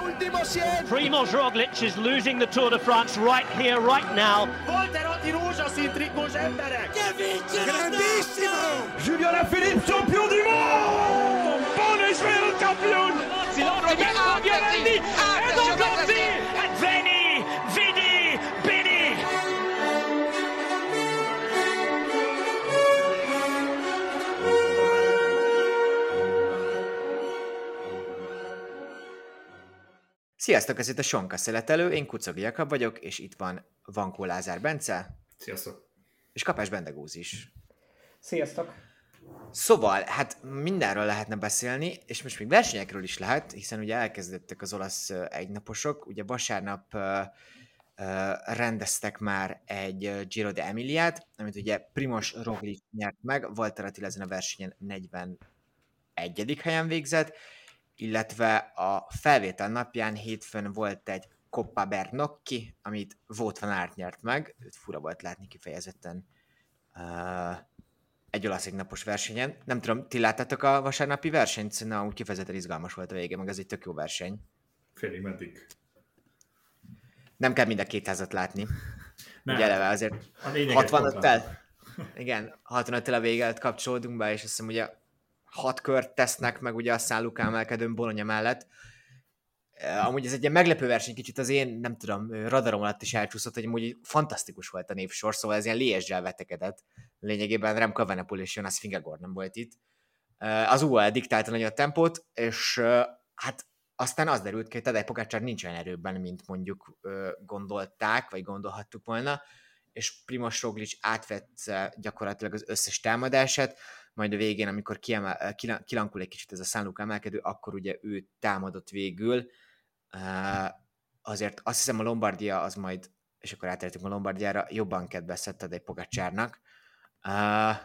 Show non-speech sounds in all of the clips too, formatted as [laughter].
último 100. Primoz Roglic is losing the Tour de France right here, right now. Volterotti rózsaszín trikós emberek! Grandissimo! Julien Alaphilippe, champion du monde Buon Israel champion Roberto Fiorelli, Edo Gozzi, and Veni, Sziasztok, ez itt a Sonka Szeletelő, én Kucogi Jakab vagyok, és itt van Vankó Lázár Bence, Sziasztok! és Kapás Bendegúz is. Sziasztok! Szóval, hát mindenről lehetne beszélni, és most még versenyekről is lehet, hiszen ugye elkezdődtek az olasz egynaposok, ugye vasárnap rendeztek már egy Giro de Emiliát, amit ugye Primos Roglic nyert meg, Walter Attila ezen a versenyen 41. helyen végzett, illetve a felvétel napján hétfőn volt egy Coppa Bernocchi, amit Vought van Aert nyert meg, őt fura volt látni kifejezetten uh, egy olasz napos versenyen. Nem tudom, ti láttátok a vasárnapi versenyt? Szerintem úgy kifejezetten izgalmas volt a vége, meg ez egy tök jó verseny. Félig meddig. Nem kell mind a 200-at látni. [laughs] Nem. Ugye eleve azért A lényeget 65 pont tel Igen, 65 tel a vége előtt kapcsolódunk be, és azt hiszem ugye hat kört tesznek meg ugye a Luca emelkedőn Bologna mellett. Eh, Amúgy ez egy ilyen meglepő verseny, kicsit az én, nem tudom, radarom alatt is elcsúszott, hogy amúgy fantasztikus volt a névsor, szóval ez ilyen liesgel vetekedett. Lényegében Remco Evenepoel és Jonas Fingegor nem volt itt. Eh, Az UAE diktálta nagyon a tempót, és eh, hát aztán az derült ki, hogy Tadej Pogacar nincs olyan erőben, mint mondjuk gondolták, vagy gondolhattuk volna, és Primoz Roglic átvette gyakorlatilag az összes támadását, majd a végén, amikor kiemel, kila- kilankul egy kicsit ez a Luca emelkedő, akkor ugye ő támadott végül. Uh, azért azt hiszem a Lombardia az majd, és akkor átértünk a Lombardiára, jobban kedvezett Tadej Pogacsárnak. Uh,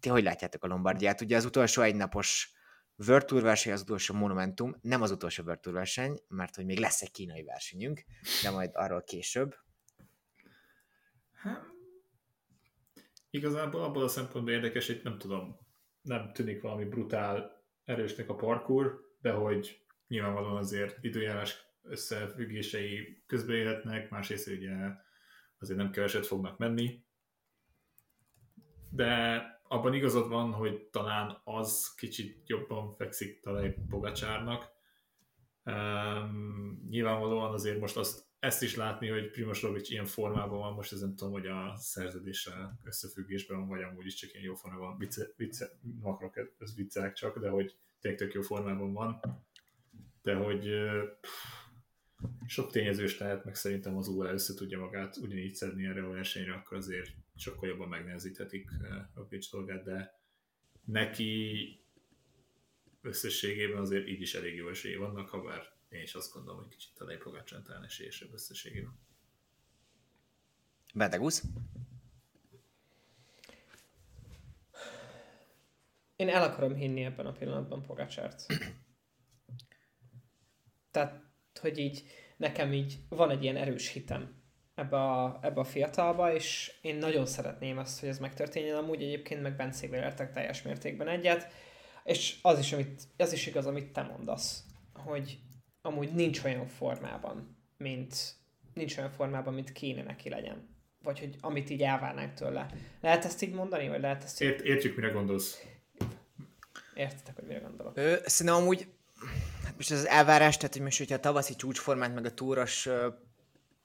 ti hogy látjátok a Lombardiát? Ugye az utolsó egynapos World Tour verseny az utolsó monumentum, nem az utolsó World Tour verseny, mert hogy még lesz egy kínai versenyünk, de majd arról később. Hát, igazából abból a szempontból érdekes, hogy nem tudom, nem tűnik valami brutál erősnek a parkour, de hogy nyilvánvalóan azért időjárás összefüggései közbeérhetnek, másrészt ugye azért nem keveset fognak menni, de abban igazad van, hogy talán az kicsit jobban fekszik talán Pogacsárnak. Um, nyilvánvalóan azért most azt, ezt is látni, hogy Primoz Roglic ilyen formában van, most ez nem tudom, hogy a szerződéssel összefüggésben van, vagy amúgy is csak ilyen jó formában van, vicce, vicce, makrok, ez viccelek csak, de hogy tényleg tök jó formában van. De hogy pff, sok tényezős lehet, meg szerintem az UL össze tudja magát ugyanígy szedni erre a versenyre, akkor azért sokkal jobban megnehezíthetik Roglic dolgát, de neki összességében azért így is elég jó esélye vannak, ha bár én is azt gondolom, hogy kicsit Tadej Pogácsán talán esélyesebb összességében. Bendegusz? Én el akarom hinni ebben a pillanatban Pogácsárt. Tehát, hogy így nekem így van egy ilyen erős hitem ebbe a, ebbe a fiatalba, és én nagyon szeretném azt, hogy ez megtörténjen. Amúgy egyébként meg Bencével értek teljes mértékben egyet, és az is, amit, az is igaz, amit te mondasz, hogy amúgy nincs olyan formában, mint nincs olyan formában, mint kéne neki legyen. Vagy hogy amit így elvárnánk tőle. Lehet ezt így mondani, vagy lehet ezt így... Ért, értjük, mire gondolsz. Értitek, hogy mire gondolok? Ö, szerintem amúgy, hát most ez az elvárás, tehát hogy most, hogyha a tavaszi csúcsformát, meg a túros ö,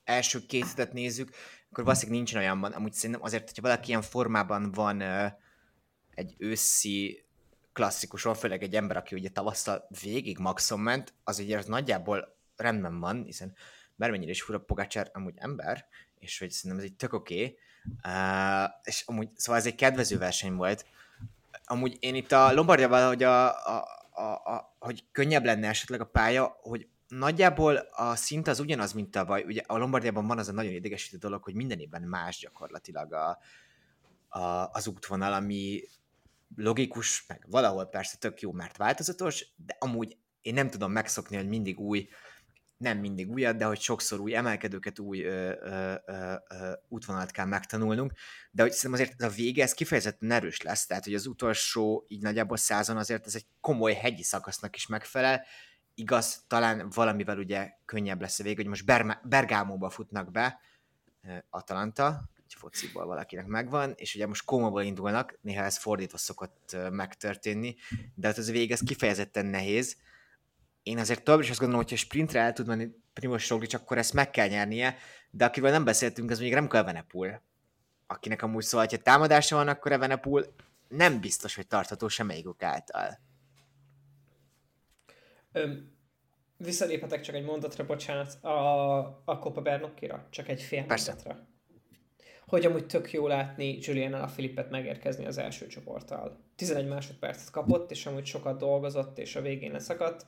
első két hetet nézzük, akkor valószínűleg nincsen olyanban. Amúgy szerintem azért, hogyha valaki ilyen formában van ö, egy őszi klasszikuson, főleg egy ember, aki ugye tavasszal végig maxon ment, az ugye az nagyjából rendben van, hiszen bármennyire is fura Pogácsár amúgy ember, és hogy szerintem ez egy tök oké, okay. uh, és amúgy, szóval ez egy kedvező verseny volt. Amúgy én itt a Lombardiában, hogy, a, a, a, a, hogy könnyebb lenne esetleg a pálya, hogy nagyjából a szint az ugyanaz, mint tavaly. Ugye a Lombardiában van az a nagyon idegesítő dolog, hogy minden évben más gyakorlatilag a, a, az útvonal, ami logikus, meg valahol persze tök jó, mert változatos, de amúgy én nem tudom megszokni, hogy mindig új, nem mindig újat, de hogy sokszor új emelkedőket, új ö, ö, ö, útvonalat kell megtanulnunk, de hogy szerintem azért a vége ez kifejezetten erős lesz, tehát hogy az utolsó így nagyjából százon azért ez egy komoly hegyi szakasznak is megfelel, igaz, talán valamivel ugye könnyebb lesz a vég, hogy most Berma- Bergámóba futnak be, Atalanta, egy fociból valakinek megvan, és ugye most Kómaból indulnak, néha ez fordítva szokott megtörténni, de hát az vég ez kifejezetten nehéz. Én azért tovább is azt gondolom, hogy ha sprintre el tud menni Primoz Roglic, akkor ezt meg kell nyernie, de akivel nem beszéltünk, az még Remco Evenepoel, akinek amúgy szóval, ha támadása van, akkor Evenepoel nem biztos, hogy tartható semmelyikük által. Öm, visszaléphetek csak egy mondatra, bocsánat, a, a Copa Bernokkira, csak egy fél Persze. mondatra. Hogy amúgy tök jó látni Julian a Filipet megérkezni az első csoporttal. 11 másodpercet kapott, és amúgy sokat dolgozott, és a végén leszakadt.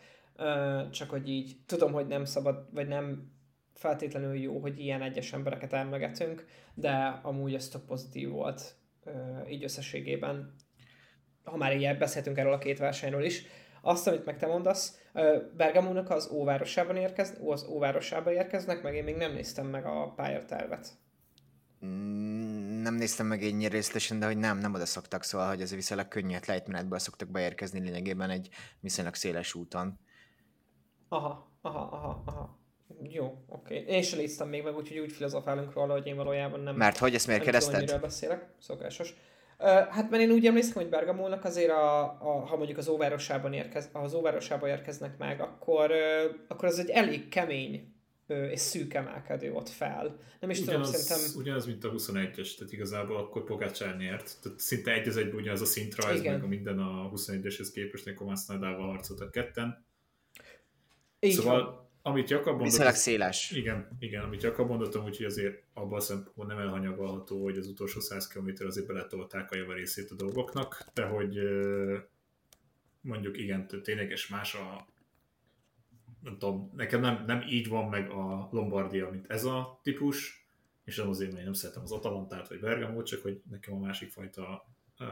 Csak hogy így, tudom, hogy nem szabad, vagy nem feltétlenül jó, hogy ilyen egyes embereket emlegetünk, de amúgy ez tök pozitív volt így összességében. Ha már így beszéltünk erről a két versenyről is. Azt, amit meg te mondasz, Bergamónak az óvárosában, érkez, az óvárosába érkeznek, meg én még nem néztem meg a pályatervet. Mm, nem néztem meg ennyire részletesen, de hogy nem, nem oda szoktak, szóval, hogy ez viszonylag könnyű lejtmenetből szoktak beérkezni lényegében egy viszonylag széles úton. Aha, aha, aha, aha. Jó, oké. Okay. Én sem néztem még meg, úgyhogy úgy filozofálunk róla, hogy én valójában nem... Mert hogy ezt miért kérdezted? Tudom, beszélek, szokásos. Hát mert én úgy emlékszem, hogy Bergamónak azért, a, a, ha mondjuk az óvárosában, érkez, az óvárosában érkeznek meg, akkor, akkor az egy elég kemény és szűk emelkedő ott fel. Nem is ugyanaz, tudom, szerintem... Ugyanaz, mint a 21-es, tehát igazából akkor Pogácsár nyert. Tehát szinte egy az egyben ugyanaz a szintrajz, Igen. meg a minden a 21-eshez képest, amikor Masznádával harcoltak ketten. Így szóval van amit Jakab mondott... Viszonylag széles. Igen, igen, amit Jakab mondott, úgyhogy azért abban a szempontból nem elhanyagolható, hogy az utolsó 100 km azért beletolták a java részét a dolgoknak, de hogy mondjuk igen, tényleges más a nem tudom, nekem nem, nem így van meg a Lombardia, mint ez a típus, és nem azért, mert én nem szeretem az Atalantát vagy Bergamot, csak hogy nekem a másik fajta uh,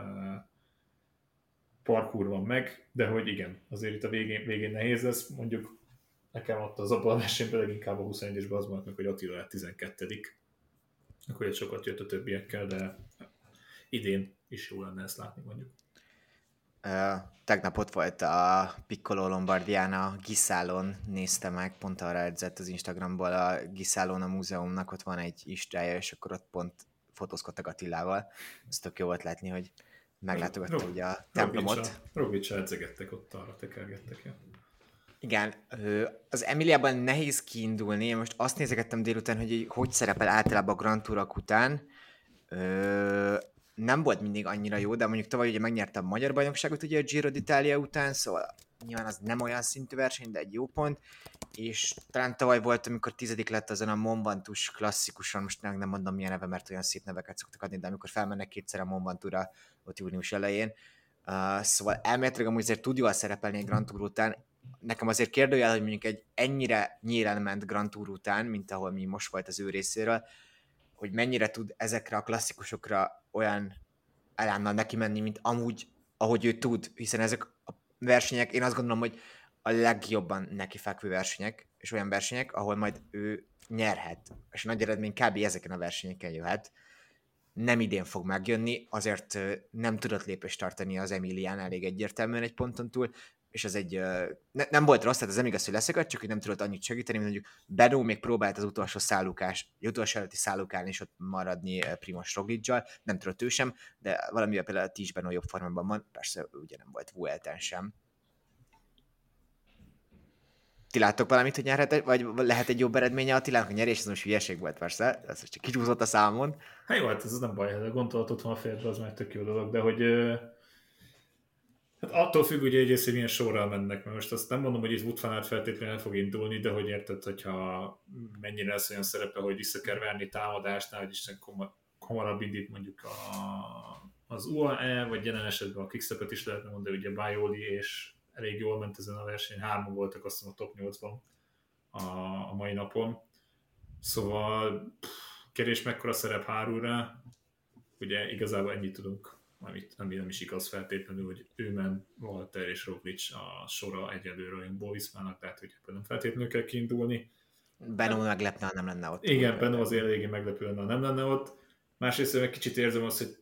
parkour van meg, de hogy igen, azért itt a végén, végén nehéz lesz, mondjuk nekem ott az abban a versenyben leginkább a 21-esben az volt meg, hogy Attila lett 12 akkor egy sokat jött a többiekkel, de idén is jó lenne ezt látni mondjuk. Tegnap ott volt a Piccolo Lombardiana Giszálon, nézte meg, pont arra edzett az Instagramból a Giszálon a múzeumnak, ott van egy istája, és akkor ott pont fotózkodtak Attilával. Ez tök jó volt látni, hogy meglátogatta ugye a templomot. Roglicsal edzegettek ott, arra tekergettek. Ja. Igen, az Emiliában nehéz kiindulni, én most azt nézegettem délután, hogy hogy szerepel általában a Grand Tourak után. Nem volt mindig annyira jó, de mondjuk tavaly ugye megnyerte a magyar bajnokságot ugye a Giro d'Italia után, szóval nyilván az nem olyan szintű verseny, de egy jó pont, és talán tavaly volt, amikor tizedik lett azon a Monvantus klasszikusan, most nem, mondom milyen neve, mert olyan szép neveket szoktak adni, de amikor felmennek kétszer a Monvantura ott június elején, Uh, szóval elméletileg amúgy azért tud jól szerepelni egy Grand Tour után, nekem azért kérdőjel, hogy mondjuk egy ennyire nyílen ment Grand Tour után, mint ahol mi most volt az ő részéről, hogy mennyire tud ezekre a klasszikusokra olyan elánnal neki menni, mint amúgy, ahogy ő tud, hiszen ezek a versenyek, én azt gondolom, hogy a legjobban neki fekvő versenyek, és olyan versenyek, ahol majd ő nyerhet, és nagy eredmény kb. ezeken a versenyeken jöhet. Nem idén fog megjönni, azért nem tudott lépést tartani az Emilián elég egyértelműen egy ponton túl, és ez egy, ne, nem volt rossz, tehát ez nem igaz, hogy leszakadt, csak hogy nem tudott annyit segíteni, mint mondjuk Benó még próbált az utolsó szállukás, utolsó előtti szállukán is ott maradni Primoz Roglicsal, nem tudott ő sem, de valamivel például a Tis Benó jobb formában van, persze ugye nem volt Vuelten sem. Ti láttok valamit, hogy nyerhet, vagy lehet egy jobb eredménye Attilának a nyerés, ez most hülyeség volt persze, ez csak kicsúszott a számon. Hát jó, hát ez nem baj, hát a gondolatot, ha félre, az már tök jó dolog, de hogy Hát attól függ ugye egyrészt, hogy milyen sorral mennek, mert most azt nem mondom, hogy itt Wood feltétlenül el fog indulni, de hogy érted, hogyha mennyire lesz olyan szerepe, hogy vissza kell verni támadásnál, hogy Isten hamarabb indít mondjuk a, az UAE, vagy jelen esetben a Quickstep-et is lehetne mondani, ugye Bajoli, és elég jól ment ezen a verseny, hárman voltak azt a top 8-ban a, a mai napon. Szóval pff, kerés mekkora szerep hárulra, ugye igazából ennyit tudunk amit, ami nem is igaz feltétlenül, hogy ő men Walter és Roglic a sora egyelőre olyan Bovismának, tehát hogy ebből nem feltétlenül kell kiindulni. Benó meglepne, ha nem lenne ott. Igen, Benó az eléggé meglepő lenne, ha nem lenne ott. Másrészt egy kicsit érzem azt, hogy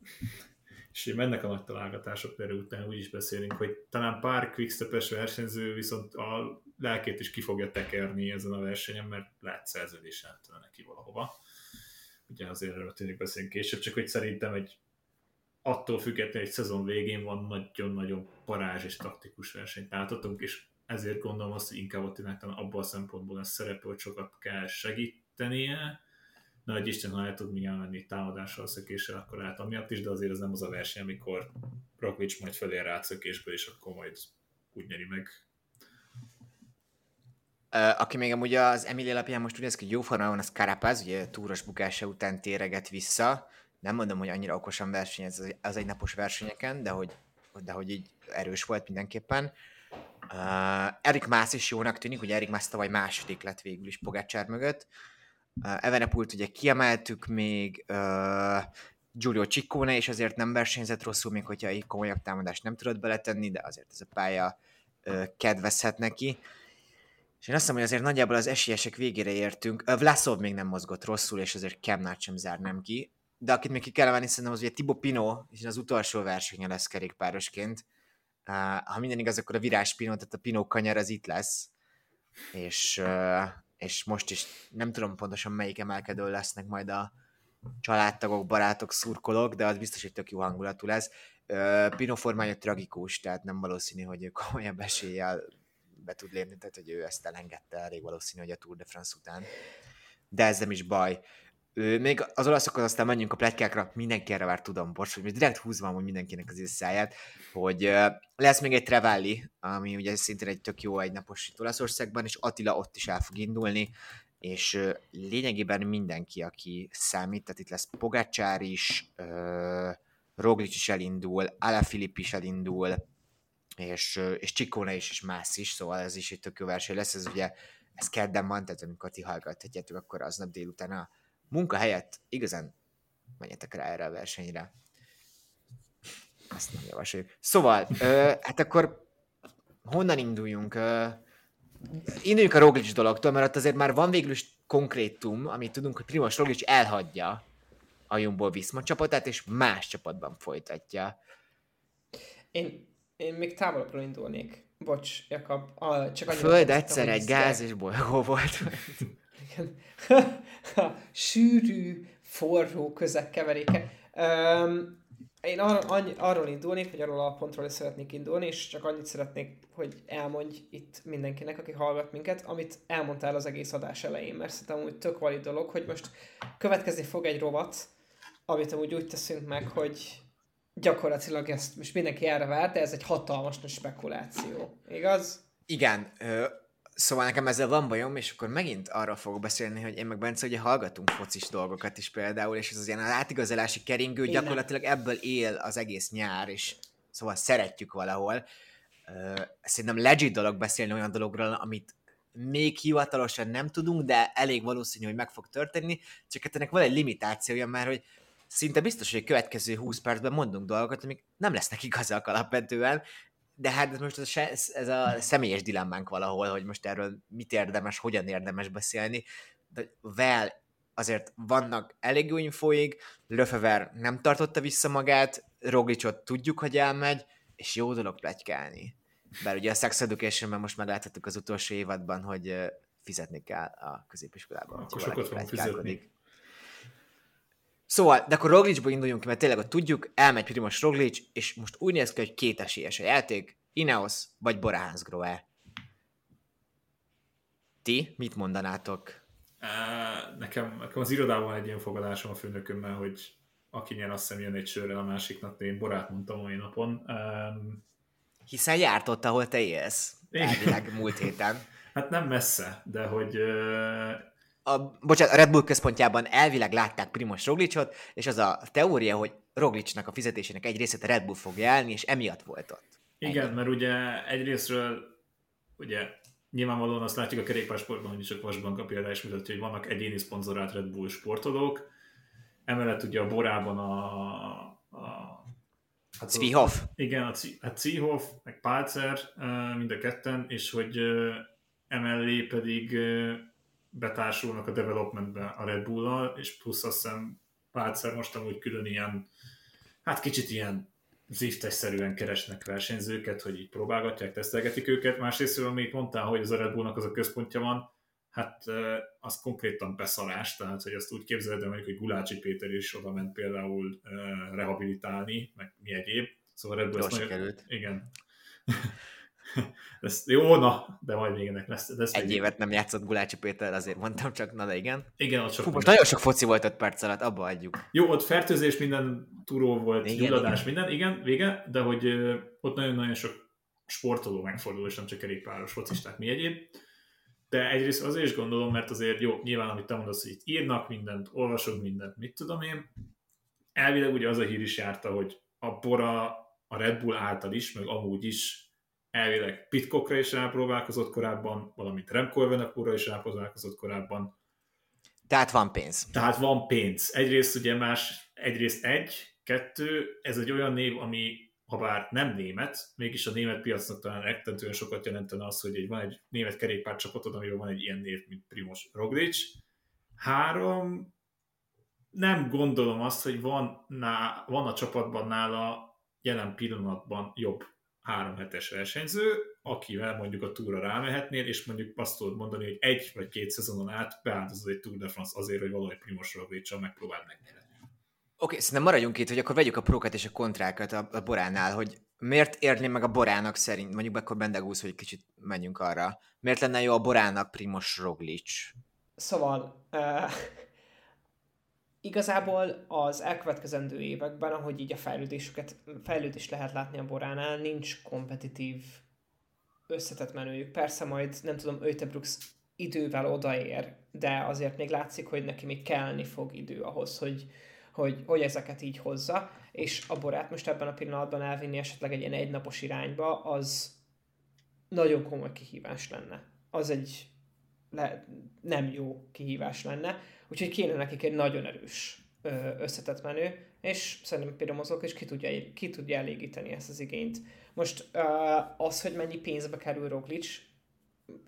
[laughs] és hogy mennek a nagy találgatások, erről utána úgy is beszélünk, hogy talán pár quickstep versenyző viszont a lelkét is ki fogja tekerni ezen a versenyen, mert lehet szerződésen tőle neki valahova. Ugye azért erről tényleg beszélünk később, csak hogy szerintem egy attól függetlenül egy szezon végén van nagyon-nagyon parázs és taktikus versenyt láthatunk, és ezért gondolom azt, hogy inkább Attilának abban a szempontból lesz szerepe, hogy sokat kell segítenie, hogy Isten, ha el tud még elmenni támadással, szökéssel, akkor lehet amiatt is, de azért ez nem az a verseny, amikor Roglic majd felé rá szökésből, és akkor majd úgy nyeri meg. Aki még amúgy az Emilia alapján most úgy néz ki, hogy jó formában az Carapaz, ugye túros bukása után téreget vissza. Nem mondom, hogy annyira okosan versenyez az, az egy napos versenyeken, de hogy, de hogy így erős volt mindenképpen. Uh, Erik Mász is jónak tűnik, ugye Erik Mász tavaly második lett végül is Pogácsár mögött. Uh, Evenepult ugye kiemeltük még, uh, Giulio Ciccone és azért nem versenyzett rosszul, még hogyha egy komolyabb támadást nem tudott beletenni, de azért ez a pálya uh, kedvezhet neki. És én azt hiszem, hogy azért nagyjából az esélyesek végére értünk. Vlasov még nem mozgott rosszul, és azért Kemnát sem zárnám ki. De akit még ki kell venni, szerintem az ugye Tibo Pino, és az utolsó versenye lesz kerékpárosként. Uh, ha minden igaz, akkor a Virás Pino, tehát a Pino kanyar az itt lesz. És, uh, és most is nem tudom pontosan melyik emelkedő lesznek majd a családtagok, barátok, szurkolók, de az biztos, hogy tök jó hangulatú lesz. Uh, Pino formája tragikus, tehát nem valószínű, hogy komolyabb eséllyel be tud lépni, tehát hogy ő ezt elengedte elég valószínű, hogy a Tour de France után. De ez nem is baj. Még az olaszokhoz aztán menjünk a pletykákra, mindenki erre már tudom, bocs, hogy direkt húzva hogy mindenkinek az száját, hogy lesz még egy Trevalli, ami ugye szintén egy tök jó egynapos itt Olaszországban, és Attila ott is el fog indulni, és lényegében mindenki, aki számít, tehát itt lesz Pogacsár is, Roglic is elindul, Alaphilipp is elindul, és, és Csikóne is, és más is, szóval ez is egy tök jó verseny lesz, ez ugye ez kedden van, tehát amikor ti hallgathatjátok, akkor aznap délután a munka helyett igazán menjetek rá erre a versenyre. Ezt nem javasoljuk. Szóval, ö, hát akkor honnan induljunk? Ö, induljunk a Roglic dologtól, mert ott azért már van végül is konkrétum, amit tudunk, hogy Primoz Roglic elhagyja a Jumbo Viszma csapatát, és más csapatban folytatja. Én, én még távolabbról indulnék. Bocs, Jakab. A, csak a Föld egyszer egy gáz és bolygó volt. [laughs] [laughs] Sűrű, forró közek keveréke. Um, én ar- annyi, arról indulnék, hogy arról a pontról is szeretnék indulni, és csak annyit szeretnék, hogy elmondj itt mindenkinek, aki hallgat minket, amit elmondtál az egész adás elején, mert szerintem úgy tök valid dolog, hogy most következni fog egy rovat, amit amúgy úgy teszünk meg, hogy gyakorlatilag ezt most mindenki erre vár, de ez egy hatalmas nagy spekuláció. Igaz? Igen, Szóval nekem ezzel van bajom, és akkor megint arra fogok beszélni, hogy én meg Bence ugye hallgatunk focis dolgokat is például, és ez az ilyen átigazolási keringő, gyakorlatilag ebből él az egész nyár, és szóval szeretjük valahol. Szerintem legit dolog beszélni olyan dologról, amit még hivatalosan nem tudunk, de elég valószínű, hogy meg fog történni, csak hát ennek van egy limitációja már, hogy szinte biztos, hogy a következő 20 percben mondunk dolgokat, amik nem lesznek igazak alapvetően, de hát most ez a, ez a személyes dilemmánk valahol, hogy most erről mit érdemes, hogyan érdemes beszélni. De vel azért vannak elég jó infóig, Löfever nem tartotta vissza magát, Roglicot tudjuk, hogy elmegy, és jó dolog plegykálni. Bár ugye a Sex education most megláthattuk az utolsó évadban, hogy fizetni kell a középiskolában. Akkor sokat fogunk fizetni. Szóval, de akkor Roglicból induljunk ki, mert tényleg ott tudjuk, elmegy Primoz Roglic, és most úgy néz ki, hogy két esélyes a játék, Ineos vagy Bora Hansgrohe. Ti mit mondanátok? Nekem, nekem az irodában egy ilyen fogadásom a főnökömmel, hogy aki nyer, azt hiszem jön egy sörrel a másiknak, én Borát mondtam mai napon. Um, Hiszen járt ott, ahol te élsz. Elvileg múlt héten. Hát nem messze, de hogy a, bocsánat, a Red Bull központjában elvileg látták Primos Roglicot, és az a teória, hogy Roglicnak a fizetésének egy részét a Red Bull fogja elni, és emiatt volt ott. Igen, Ennyi. mert ugye egyrésztről ugye nyilvánvalóan azt látjuk a kerékpársportban, hogy csak Vasbanka például is mutatja, hogy vannak egyéni szponzorált Red Bull sportolók, emellett ugye a borában a, a Hát Zwihoff. Igen, a hát Zwihoff, meg Pálcer, mind a ketten, és hogy emellé pedig betársulnak a developmentbe a Red Bull-nal, és plusz azt hiszem Pálcer most amúgy külön ilyen hát kicsit ilyen zívtesszerűen keresnek versenyzőket, hogy így próbálgatják, tesztelgetik őket. Másrészt, amit mondtál, hogy az a Red Bullnak az a központja van, hát az konkrétan beszalás, tehát hogy azt úgy képzeled, de mondjuk, hogy Gulácsi Péter is oda ment például rehabilitálni, meg mi egyéb. Szóval Red Bull Jól nagyon... Igen. [laughs] [laughs] Ez jó, na, de majd még ennek lesz. lesz Egy még- évet nem játszott Gulácsi Péter, azért mondtam csak, na de igen. Igen, ott sok Fú, most nagyon sok foci volt 5 perc alatt, abba adjuk. Jó, ott fertőzés, minden turó volt, Igen, gyulladás, igen. minden, igen, vége, de hogy ott nagyon-nagyon sok sportoló megfordul, és nem csak kerékpáros, focisták, mi egyéb. De egyrészt azért is gondolom, mert azért jó, nyilván amit te mondasz, hogy itt írnak mindent, olvasok mindent, mit tudom én. Elvileg ugye az a hír is járta, hogy a Bora a Red Bull által is, meg amúgy is elvileg Pitcockra is rápróbálkozott korábban, valamint Remco Evenepoelra is rápróbálkozott korábban, Tehát van pénz. tehát van pénz. Egyrészt ugye más, egyrészt egy, kettő, ez egy olyan név, ami ha bár nem német, mégis a német piacnak talán rettentően sokat jelentene az, hogy egy, van egy német kerékpárcsapatod, amiben van egy ilyen név, mint Primoz Roglic. Három, nem gondolom azt, hogy van, ná, van a csapatban nála jelen pillanatban jobb három hetes versenyző, akivel mondjuk a túra rámehetnél, és mondjuk azt tudod mondani, hogy egy vagy két szezonon át beáldozod egy Tour de France azért, hogy valahogy Primoz Roglic-sal megpróbáld megnyerni. Oké, szerintem maradjunk itt, hogy akkor vegyük a prókat és a kontrákat a, a boránál, hogy miért érné meg a borának szerint, mondjuk akkor Bendegúz, hogy kicsit menjünk arra. Miért lenne jó a borának Primos Roglic? Szóval uh, igazából az elkövetkezendő években, ahogy így a fejlődésüket, fejlődést lehet látni a Boránál, nincs kompetitív összetett menőjük. Persze majd, nem tudom, Ötebrooks idővel odaér, de azért még látszik, hogy neki még kellni fog idő ahhoz, hogy, hogy, hogy ezeket így hozza, és a borát most ebben a pillanatban elvinni esetleg egy ilyen egynapos irányba, az nagyon komoly kihívás lenne. Az egy le, nem jó kihívás lenne, úgyhogy kéne nekik egy nagyon erős összetett menő, és szerintem például mozgok, és ki tudja, ki tudja elégíteni ezt az igényt. Most az, hogy mennyi pénzbe kerül Roglic,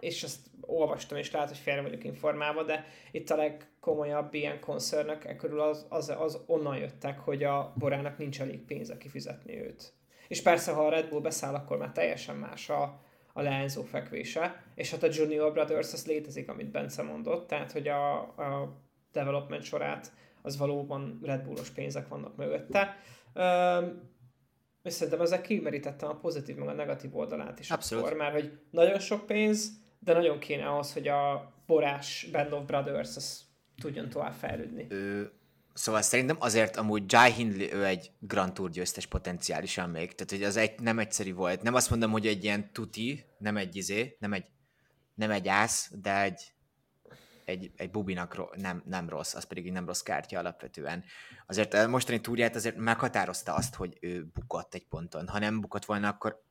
és ezt olvastam, és lehet, hogy félre vagyok informálva, de itt a legkomolyabb ilyen koncernök e körül az, az, az onnan jöttek, hogy a Borának nincs elég pénze kifizetni őt. És persze, ha a Red Bull beszáll, akkor már teljesen más a, a leányzó fekvése, és hát a Junior Brothers az létezik, amit Bence mondott, tehát hogy a, a development sorát az valóban Red Bullos pénzek vannak mögötte. Üm, és szerintem ezzel kimerítettem a pozitív meg a negatív oldalát is. Abszolút. Akkor, mert hogy nagyon sok pénz, de nagyon kéne ahhoz, hogy a borás Band of Brothers az tudjon tovább fejlődni. Ő, szóval szerintem azért amúgy Jai Hindley, ő egy Grand Tour győztes potenciálisan még. Tehát, hogy az egy, nem egyszerű volt. Nem azt mondom, hogy egy ilyen tuti, nem egy izé, nem egy, nem egy ász, de egy, egy, egy bubinak ro- nem, nem rossz, az pedig egy nem rossz kártya alapvetően. Azért a mostani túrját azért meghatározta azt, hogy ő bukott egy ponton. Ha nem bukott volna, akkor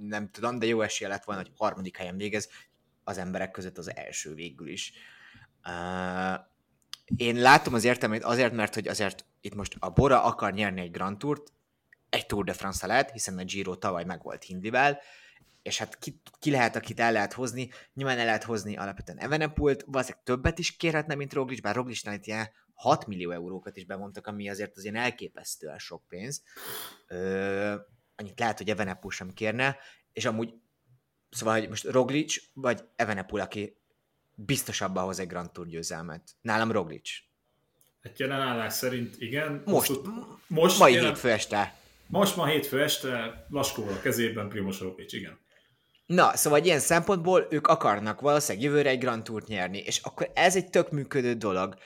nem tudom, de jó esélye lett volna, hogy harmadik helyen végez az emberek között az első végül is. Uh, én látom az értelmét azért, mert hogy azért itt most a Bora akar nyerni egy Grand Tourt, egy Tour de France lehet, hiszen a Giro tavaly meg volt Hindivel, és hát ki, ki lehet, akit el lehet hozni, nyilván el lehet hozni alapvetően Evenepult, valószínűleg többet is kérhetne, mint Roglic, bár Roglicnál itt ilyen 6 millió eurókat is bemondtak, ami azért az ilyen elképesztően sok pénz. Ö, annyit lehet, hogy Evenepul sem kérne, és amúgy, szóval, hogy most Roglic vagy Evenepul, aki biztosabban hoz egy Grand Tour győzelmet. Nálam Roglic. Hát jelen állás szerint igen. Most, Hosszú- most, mai jelen, hétfő este. most ma hétfő este Laskóval a kezében Primoz Roglic, igen. Na, szóval ilyen szempontból ők akarnak valószínűleg jövőre egy Grand Tourt nyerni, és akkor ez egy tök működő dolog.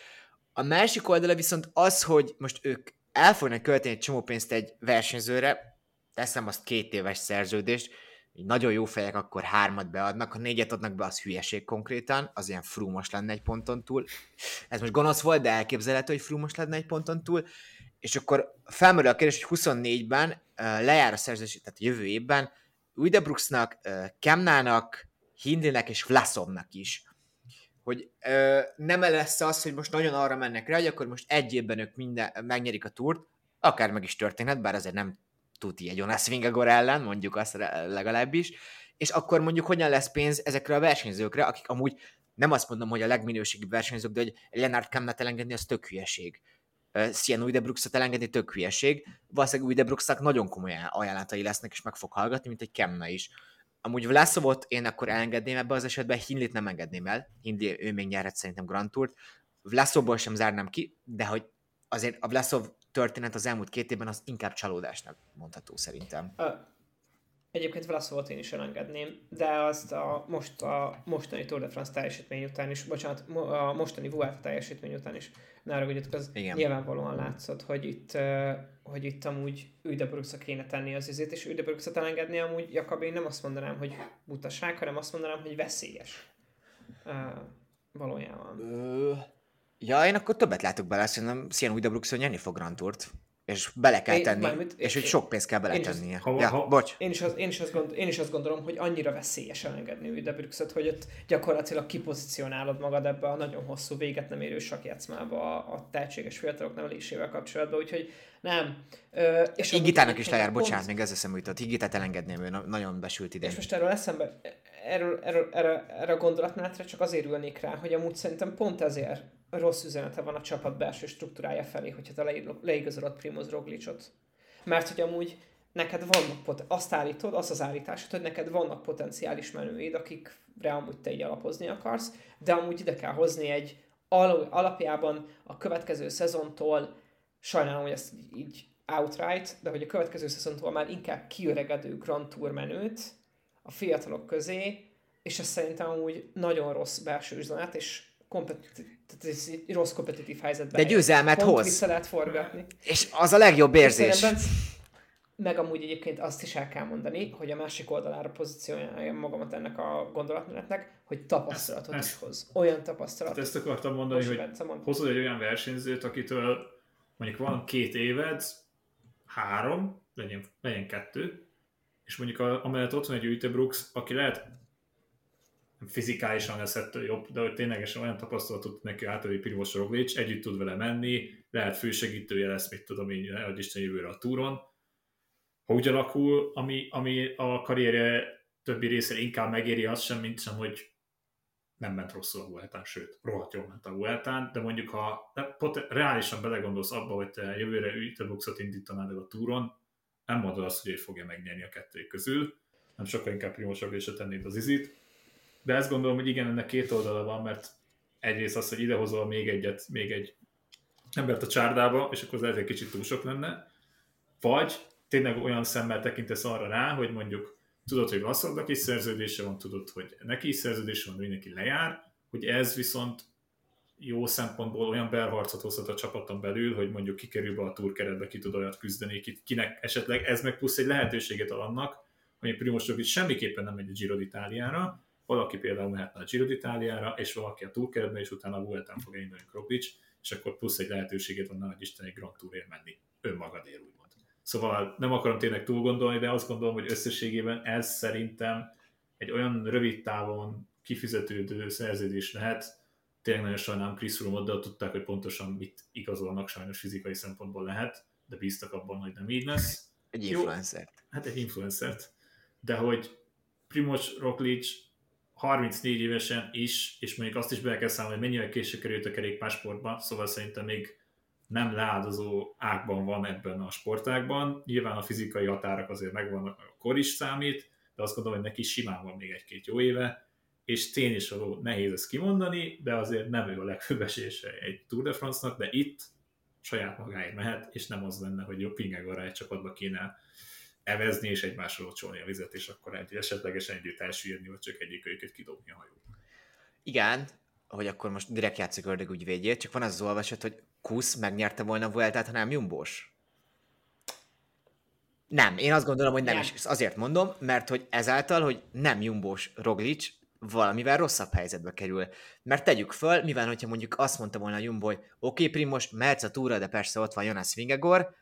A másik oldala viszont az, hogy most ők el fognak költeni egy csomó pénzt egy versenyzőre, teszem azt két éves szerződést, nagyon jó fejek akkor hármat beadnak, ha négyet adnak be, az hülyeség konkrétan, az ilyen frumos lenne egy ponton túl. Ez most gonosz volt, de elképzelhető, hogy frumos lenne egy ponton túl. És akkor felmerül a kérdés, hogy 24-ben uh, lejár a szerződés, tehát jövő évben, Uidebruxnak, uh, Kemnának, Hindlinek és Vlasovnak is. Hogy uh, nem lesz az, hogy most nagyon arra mennek rá, hogy akkor most egy évben ők minden, megnyerik a túrt, akár meg is történhet, bár azért nem tuti egy Jonas Vingagor ellen, mondjuk azt legalábbis, és akkor mondjuk hogyan lesz pénz ezekre a versenyzőkre, akik amúgy nem azt mondom, hogy a legminőségibb versenyzők, de hogy Lennart Kemnet elengedni, az tök hülyeség. Sian Uydebruxot elengedni tök hülyeség. Valószínűleg Uydebruxnak nagyon komoly ajánlatai lesznek, és meg fog hallgatni, mint egy Kemna is. Amúgy Vlaszovot én akkor elengedném ebbe az esetben, Hindlit nem engedném el. Hindli, ő még nyerhet szerintem Grand Tourt. Vlaszovból sem zárnám ki, de hogy azért a Vlaszov történet az elmúlt két évben az inkább csalódásnak mondható szerintem. Egyébként Vlaszovot én is elengedném, de azt a, most a mostani Tour de France teljesítmény után is, bocsánat, a mostani Vuelta teljesítmény után is, ne hogy az Igen. nyilvánvalóan látszott, hogy itt, hogy itt amúgy Üldebruxra kéne tenni az izét, és Üldebruxot elengedni amúgy, Jakab, én nem azt mondanám, hogy butaság, hanem azt mondanám, hogy veszélyes. Uh, valójában. Ja, én akkor többet látok bele, szerintem Sian Uydebruxon nyerni fog Grand Tourt. És bele kell Én- tenni, mármint- és hogy én- sok pénzt kell én beletennie. ha- Ja, ha- bocs. Én is, az, én, is azt gond, én is azt gondolom, hogy annyira veszélyes elengedni Üldebruxot, hogy ott gyakorlatilag kipozicionálod magad ebbe a nagyon hosszú véget nem érő sakjátszmába a, a tehetséges fiatalok nevelésével kapcsolatban, úgyhogy nem. Ö, és amúgy Igitának is lejár, pont- bocsánat, még ez eszembe jutott. Igitát elengedném, ő na- nagyon besült idén. És most erről eszembe, erről, erről, erre, erre a gondolatmenetre csak azért ülnék rá, hogy amúgy szerintem pont ezért rossz üzenete van a csapat belső struktúrája felé, hogyha te leig- leigazolod Primoz Roglicot. Mert hogy amúgy neked vannak, pot- azt állítod, az az állításod, hogy neked vannak potenciális menőid, akikre amúgy te így alapozni akarsz, de amúgy ide kell hozni egy al- alapjában a következő szezontól, sajnálom, hogy ezt így- outright, de hogy a következő szezontól már inkább kiöregedő Grand Tour menőt a fiatalok közé, és ez szerintem amúgy nagyon rossz belső üzenet, és kompetitív, rossz kompetitív helyzetben. De győzelmet Pont hoz. vissza lehet forgatni. És az a legjobb És érzés. szerintem- meg amúgy egyébként azt is el kell mondani, hogy a másik oldalára pozícionáljam magamat ennek a gondolatmenetnek, hogy tapasztalatot Ezt- is hoz. Olyan Hát tapasztalatot. ezt akartam mondani, hogy hozod egy olyan versenyzőt, akitől mondjuk van két éved, három, legyen, legyen kettő, és mondjuk a, amellett ott van egy Ütebrooks, aki lehet fizikálisan lesz ettől jobb, de hogy ténylegesen olyan tapasztalatot neki átadni Primoz Roglic, együtt tud vele menni, lehet fősegítője lesz, mit tudom én, hogy Isten jövőre a túron. Ha úgy alakul, ami, ami a karrierje többi részére inkább megéri azt sem, mint sem, hogy nem ment rosszul a Vueltán, sőt, rohadt jól ment a Vueltán, de mondjuk ha pot- reálisan belegondolsz abba, hogy te jövőre Ütebuxot indítanád el a túron, nem mondod azt, hogy ő fogja megnyerni a kettő közül, nem sokkal inkább Primoz Roglicra tennéd az izit, de ezt gondolom, hogy igen, ennek két oldala van, mert egyrészt az, hogy idehozol még egyet, még egy embert a csárdába, és akkor az egy kicsit túl sok lenne, vagy tényleg olyan szemmel tekintesz arra rá, hogy mondjuk tudod, hogy Lasszadnak is szerződése van, tudod, hogy neki is szerződése van, mindenki lejár, hogy ez viszont jó szempontból olyan belharcot hozhat a csapaton belül, hogy mondjuk kikerül be a túrkeretbe, ki tud olyat küzdeni, ki- kinek esetleg ez meg plusz egy lehetőséget ad annak, hogy Primoz semmiképpen nem megy a Giro d'Italiára, valaki például mehetne a Giro d'Italiára, és valaki a túrkeretbe, és utána a Vueltán fog indulni Roglic, és akkor plusz egy lehetőséget van, hogy Isten egy Grand Tourért menni önmagadért, úgymond. Szóval nem akarom tényleg túl gondolni, de azt gondolom, hogy összességében ez szerintem egy olyan rövid távon kifizetődő szerződés lehet, tényleg nagyon sajnálom Chris Froome-ot, de ott tudták, hogy pontosan mit igazolnak sajnos fizikai szempontból lehet, de bíztak abban, hogy nem így lesz. Egy Jó. influencer. Hát egy influencert. De hogy Primoz Roglic 34 évesen is, és mondjuk azt is be kell számolni, hogy mennyivel később került a kerékpársportba, szóval szerintem még nem leáldozó ágban van ebben a sportágban. Nyilván a fizikai határok azért megvannak, a kor is számít, de azt gondolom, hogy neki simán van még egy-két jó éve, és tény is való, nehéz ezt kimondani, de azért nem ő a legfőbb esése egy Tour de France-nak, de itt saját magáért mehet, és nem az lenne, hogy jobb Pingegorra egy csapatba kéne evezni, és egymásról locsolni a vizet, és akkor egy esetlegesen együtt elsüllyedni, vagy csak egyik őket kidobni a hajó. Igen, hogy akkor most direkt játszik ördög ügyvédjét, csak van az az olvasat, hogy Kusz megnyerte volna a Vueltát, ha nem Jumbós. Nem, én azt gondolom, hogy nem, Nem. és ezt azért mondom, mert hogy ezáltal, hogy nem Jumbós Roglic, valamivel rosszabb helyzetbe kerül. Mert tegyük föl, mivel hogyha mondjuk azt mondta volna a Jumbo, hogy oké, okay, Primos, mehetsz a túra, de persze ott van Jonas Vingegor,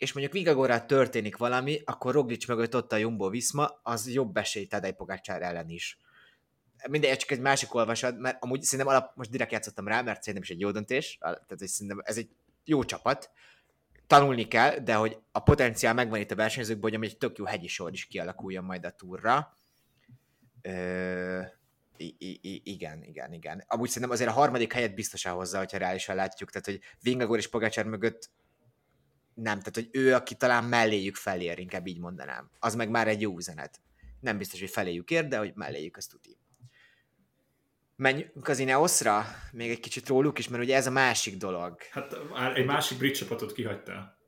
és mondjuk Vingegorral történik valami, akkor Roglic mögött ott a Jumbo Viszma, az jobb esély Tadej Pogacsár ellen is mindegy, csak egy másik olvasat, mert amúgy szerintem alap, most direkt játszottam rá, mert szerintem is egy jó döntés, tehát hogy szerintem ez egy jó csapat, tanulni kell, de hogy a potenciál megvan itt a versenyzőkben, hogy egy tök jó hegyi sor is kialakuljon majd a túrra. Ö... I- I- igen, igen, igen. Amúgy szerintem azért a harmadik helyet biztosan hozza, hogyha reálisan látjuk, tehát hogy Vingagor és Pogacsár mögött nem, tehát hogy ő, aki talán melléjük felér, inkább így mondanám. Az meg már egy jó üzenet. Nem biztos, hogy feléjük ér, de hogy melléjük, azt tuti. Menjünk az Ineosra? Még egy kicsit róluk is, mert ugye ez a másik dolog. Hát egy másik brit csapatot kihagytál.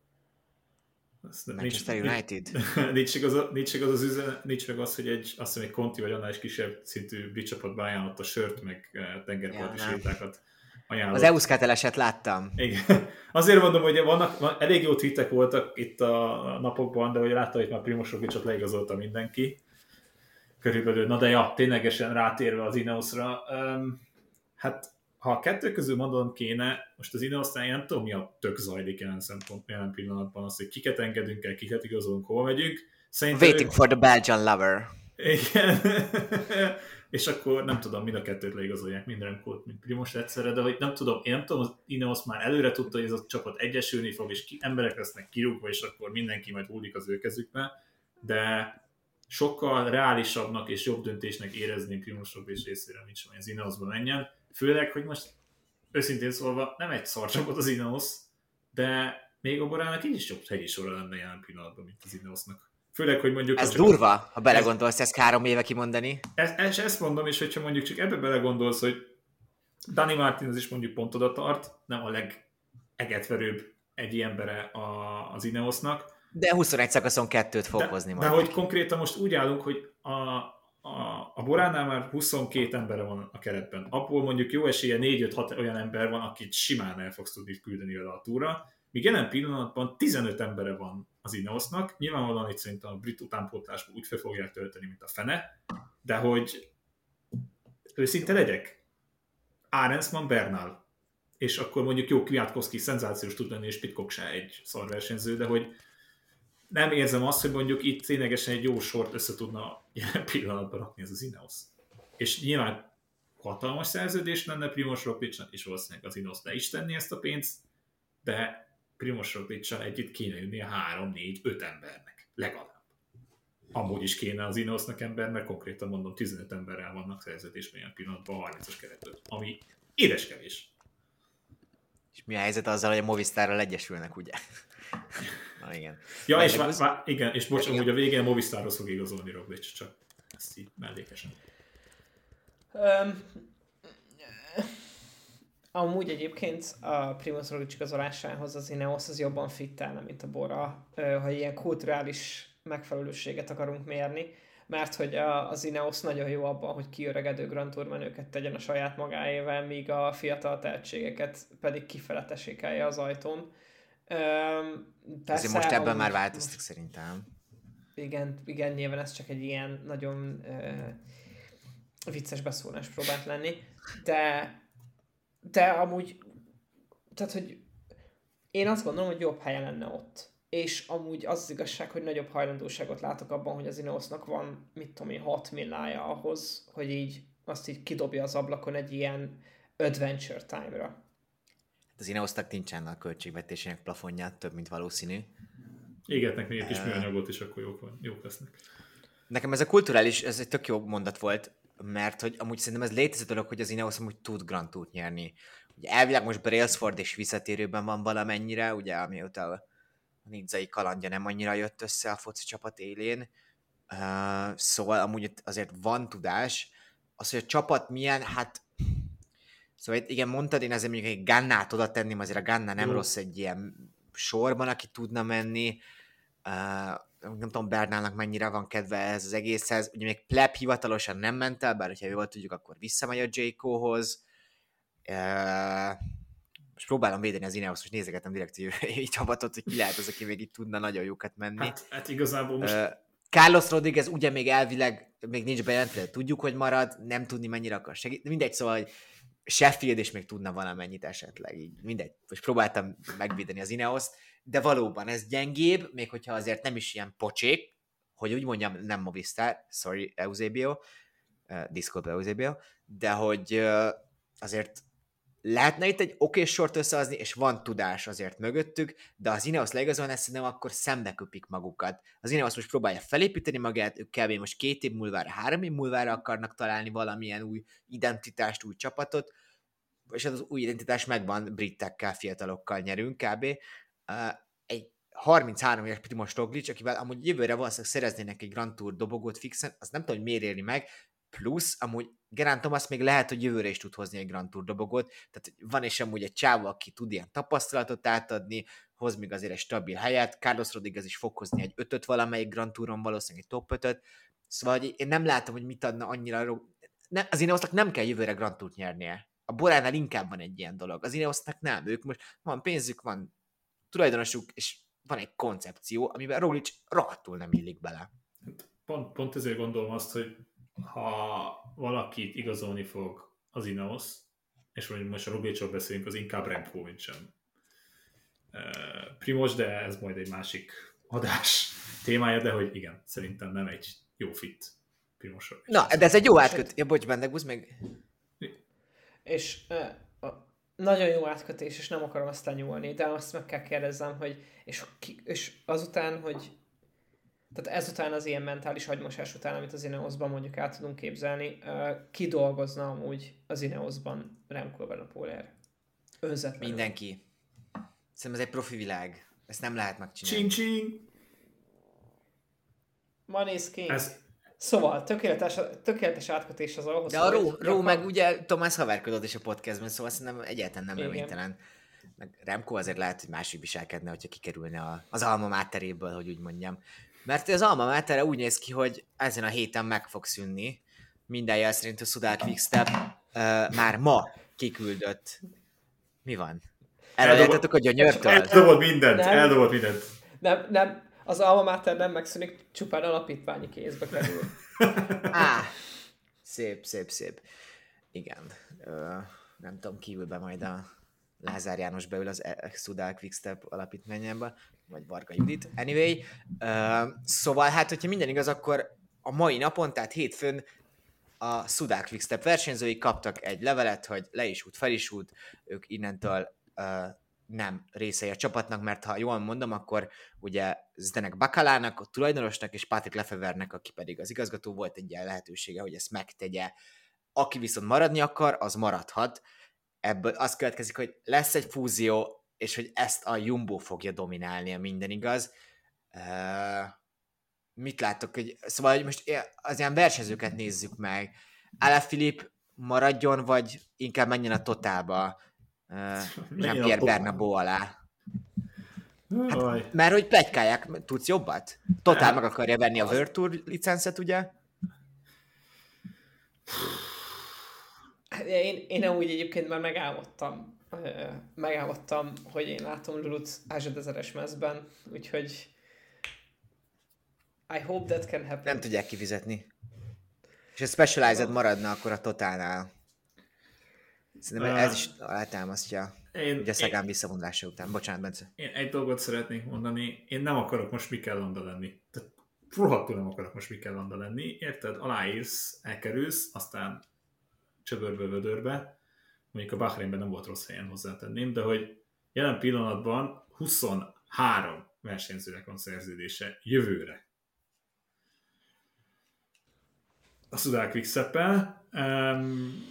Azt nem- Manchester nincs, United? [laughs] Nincs meg az, a- nincs meg az, üzenet, nincs meg az, hogy egy, azt hiszem, egy Conti vagy annál is kisebb szintű brit csapat beajánlott a sört, meg eh, tengerparti Ja, sétákat ajánlott. Az Euskát eleset láttam. Igen. [laughs] Azért mondom, hogy vannak, van, elég jó tweetek voltak itt a napokban, de hogy látta, hogy már Primoz Rogicot leigazolta mindenki. Körülbelül, na de ja, ténylegesen rátérve az Ineosra. Um, hát, ha a kettő közül mondanom kéne, most az Ineosnál én nem tudom, mi a tök zajlik jelen szempont, jelen pillanatban, az, hogy kiket engedünk el, kiket igazolunk, hova megyünk. Szerintem Waiting for the Belgian lover. igen. [laughs] és akkor nem tudom, mind a kettőt leigazolják, mind Remkót, mind Primos egyszerre, de hogy nem tudom, én nem tudom, az Ineos már előre tudta, hogy ez a csapat egyesülni fog, és ki, emberek lesznek kirúgva, és akkor mindenki majd hullik az ő kezükbe, de sokkal reálisabbnak és jobb döntésnek érezni Primos Roglic részére, mint sem, hogy az Ineosba menjen. Főleg, hogy most őszintén szólva nem egy szar csapat az Ineos, de még a Borának így is jobb hegyi sora lenne jelen pillanatban, mint az Ineosnak. Főleg, hogy mondjuk... Ez durva, ha belegondolsz ezt három éve kimondani. ezt, ezt, ezt mondom, és hogyha mondjuk csak ebbe belegondolsz, hogy Dani Martinez is mondjuk pont oda tart, nem a legegetverőbb egy embere a, az Ineosnak, De 21 szakaszon kettőt fog de, hozni de majd. hogy konkrétan most úgy állunk, hogy a, a, a Boránál már 22 embere van a keretben. Abból mondjuk jó esélye 4-5-6 olyan ember van, akit simán el fogsz tudni küldeni vele a túra, míg jelen pillanatban 15 embere van az Ineosnak, nyilvánvalóan itt szerintem a brit utánpótlásból úgy fel fogják tölteni, mint a fene, de hogy őszinte legyek, Arensman Bernal, és akkor mondjuk jó, Kwiatkowski szenzációs tud lenni, és Pitcock se egy szarversenyző, de hogy nem érzem azt, hogy mondjuk itt ténylegesen egy jó sort össze tudna jelen pillanatban rakni ez az Ineos. És nyilván hatalmas szerződés lenne Primoz Roglicnak, és valószínűleg az Ineos le is tenni ezt a pénzt, de Primoz Roglicsal együtt kéne jönni a 3, 4, 5 embernek, legalább. Amúgy is kéne az Ineosnak ember, mert konkrétan mondom, 15 emberrel vannak szerződésben ilyen pillanatban a 30-as keretből, ami édes kevés. És mi a helyzet azzal, hogy a Movistarral egyesülnek, ugye? [laughs] Na igen. Ja, Meg és, vá- vá- igen, és bocs, amúgy a végén a Movistarhoz fog igazolni Roglic, csak ezt így mellékesen. Um, amúgy egyébként a Primoz Roglic igazolásához az Ineos az jobban fittelne, mint a Bora, ha ilyen kulturális megfelelőséget akarunk mérni, mert hogy az Ineos nagyon jó abban, hogy kiöregedő Grand Tour menőket tegyen a saját magáével, míg a fiatal tehetségeket pedig kifele tesékelje az ajtón. Persze, Azért most ebben amúgy már változtak most- szerintem. igen, igen, nyilván ez csak egy ilyen nagyon ö, vicces beszólás próbált lenni, de de amúgy tehát, hogy én azt gondolom, hogy jobb helye lenne ott. És amúgy az, az igazság, hogy nagyobb hajlandóságot látok abban, hogy az Ineosnak van, mit tudom én, 6 millája ahhoz, hogy így azt így kidobja az ablakon egy ilyen adventure time-ra. Hát Az Ineosnak nincsen a költségvetésének plafonja, több, mint valószínű. Égetnek még egy kis műanyagot, és akkor jók, van, jók lesznek. Nekem ez a kulturális, ez egy tök jó mondat volt, mert hogy amúgy szerintem ez létező dolog, hogy az Ineos amúgy tud Grand Tourt nyerni. Ugye elvileg most Brailsford és visszatérőben van valamennyire, ugye amióta a nidzai kalandja nem annyira jött össze a foci csapat élén, uh, szóval amúgy azért van tudás. Az, hogy a csapat milyen, hát Szóval igen, mondtad, én azért mondjuk egy Gannát oda tenném, azért a Ganna nem Jó. rossz egy ilyen sorban, aki tudna menni. Uh, nem tudom Bernálnak mennyire van kedve ez az egészhez. Ugye még Pleb hivatalosan nem ment el, bár hogyha jól tudjuk, akkor visszamegy a Jayco-hoz. Uh, most próbálom védeni az Ineos, most nézegetem direkt így, csapatot, hogy ki lehet az, aki még itt tudna nagyon jókat menni. Hát, hát igazából most Ö, Carlos Rodriguez ugye még elvileg még nincs bejelentve, tudjuk, hogy marad, nem tudni mennyire akar segíteni. Mindegy, szóval, hogy Sheffield is még tudna valamennyit esetleg. Így mindegy, most próbáltam megvédeni az ineos de valóban ez gyengébb, még hogyha azért nem is ilyen pocsék, hogy úgy mondjam, nem Movistar, sorry Eusebio, uh, Discord Eusebio, de hogy uh, azért lehetne itt egy oké sort összehozni, és van tudás azért mögöttük, de az Ineos leigazolni ezt szerintem akkor szembe köpik magukat. Az Ineos most próbálja felépíteni magát, ők kb. most két év múlvára, három év múlvára akarnak találni valamilyen új identitást, új csapatot, és az új identitás megvan, britekkel, fiatalokkal nyerünk kb. Egy 33 éves Primoz Roglic, akivel amúgy jövőre valószínűleg szereznének egy Grand Tour dobogót fixen, az nem tudom, hogy miért éri meg, plusz amúgy Gerán Thomas még lehet, hogy jövőre is tud hozni egy Grand Tour dobogót, tehát van is amúgy egy csávó, aki tud ilyen tapasztalatot átadni, hoz még azért egy stabil helyet, Carlos Rodriguez is fog hozni egy ötöt valamelyik Grand Touron, valószínűleg egy top ötöt, szóval hogy én nem látom, hogy mit adna annyira, ne, az Ineosnak nem kell jövőre Grand Tourt nyernie. A Boránál inkább van egy ilyen dolog. Az Ineosnak nem. Ők most van pénzük, van tulajdonosuk, és van egy koncepció, amiben Roglic rohadtul nem illik bele. Pont, pont ezért gondolom azt, hogy ha valakit igazolni fog az Ineos, és mondjuk most a Roglicról beszélünk, az inkább Remco, mint sem Primos, de ez majd egy másik adás témája, de hogy igen, szerintem nem egy jó fit Primos. Na, de ez egy jó átköt. Ja, bocs, benne, meg. És nagyon jó átkötés, és nem akarom azt nyúlni, de azt meg kell kérdezzem, hogy és, és azután, hogy tehát ezután az ilyen mentális agymosás után, amit az Ineosban mondjuk el tudunk képzelni, ki dolgozna amúgy az Ineosban Remco Evenepoel Önzetlenül. Mindenki. Szerintem ez egy profi világ. Ezt nem lehet megcsinálni. Csing csing! Ma néz ki. Ez... Szóval, tökéletes, tökéletes átkötés az ahhoz. De a Ró, Ró meg ugye Tomás haverkodott is a podcastben, szóval szerintem egyáltalán nem reménytelen. Meg Remco azért lehet, hogy másik viselkedne, hogyha kikerülne az alma máteréből, hogy úgy mondjam. Mert az Alma Mater úgy néz ki, hogy ezen a héten meg fog szűnni. Minden jel szerint a Sudal Quickstep uh, már ma kiküldött. Mi van? Elrejtettek a gyönyörtől? Eldobott mindent, nem, eldobott mindent. Nem, nem, az Alma Mater nem megszűnik, csupán alapítványi kézbe kerül. [laughs] Á, [laughs] szép, szép, szép. Igen. Uh, nem tudom, kívülbe majd a Lázár János beül az Sudal Quickstep alapítványába vagy Varga Judit. Anyway, uh, szóval hát, hogyha minden igaz, akkor a mai napon, tehát hétfőn a Sudák Quickstep versenyzői kaptak egy levelet, hogy le is út, fel is út, ők innentől uh, nem részei a csapatnak, mert ha jól mondom, akkor ugye Zdenek Bakalának, a tulajdonosnak és Patrick Lefevernek, aki pedig az igazgató volt egy ilyen lehetősége, hogy ezt megtegye. Aki viszont maradni akar, az maradhat. Ebből az következik, hogy lesz egy fúzió, és hogy ezt a Jumbo fogja dominálni, a minden igaz. Uh, mit láttok? Hogy, szóval hogy most az ilyen versenyzőket nézzük meg. Ala Filip maradjon, vagy inkább menjen a totálba Jean-Pierre Bernabó alá? Hát, mert hogy plegykálják, tudsz jobbat? Totál meg akarja venni a World Tour licencet, ugye? Hát én, én úgy egyébként már megálmodtam megálmodtam, hogy én látom Lulut ázsadezeres mezben, úgyhogy I hope that can happen. Nem tudják kifizetni. És a Specialized maradna akkor a Totálnál. Szerintem ez is alátámasztja. Én, ugye Szegán visszavonulása után. Bocsánat, Bence. Én egy dolgot szeretnék mondani. Én nem akarok most Mikellanda lenni. Tehát rohadtul nem akarok most Mikellanda lenni. Érted? Aláírsz, elkerülsz, aztán csöbörbe, vödörbe mondjuk a Bahreinben nem volt rossz helyen hozzátenném, de hogy jelen pillanatban 23 versenyzőnek van szerződése jövőre. A Sudál quickstep um,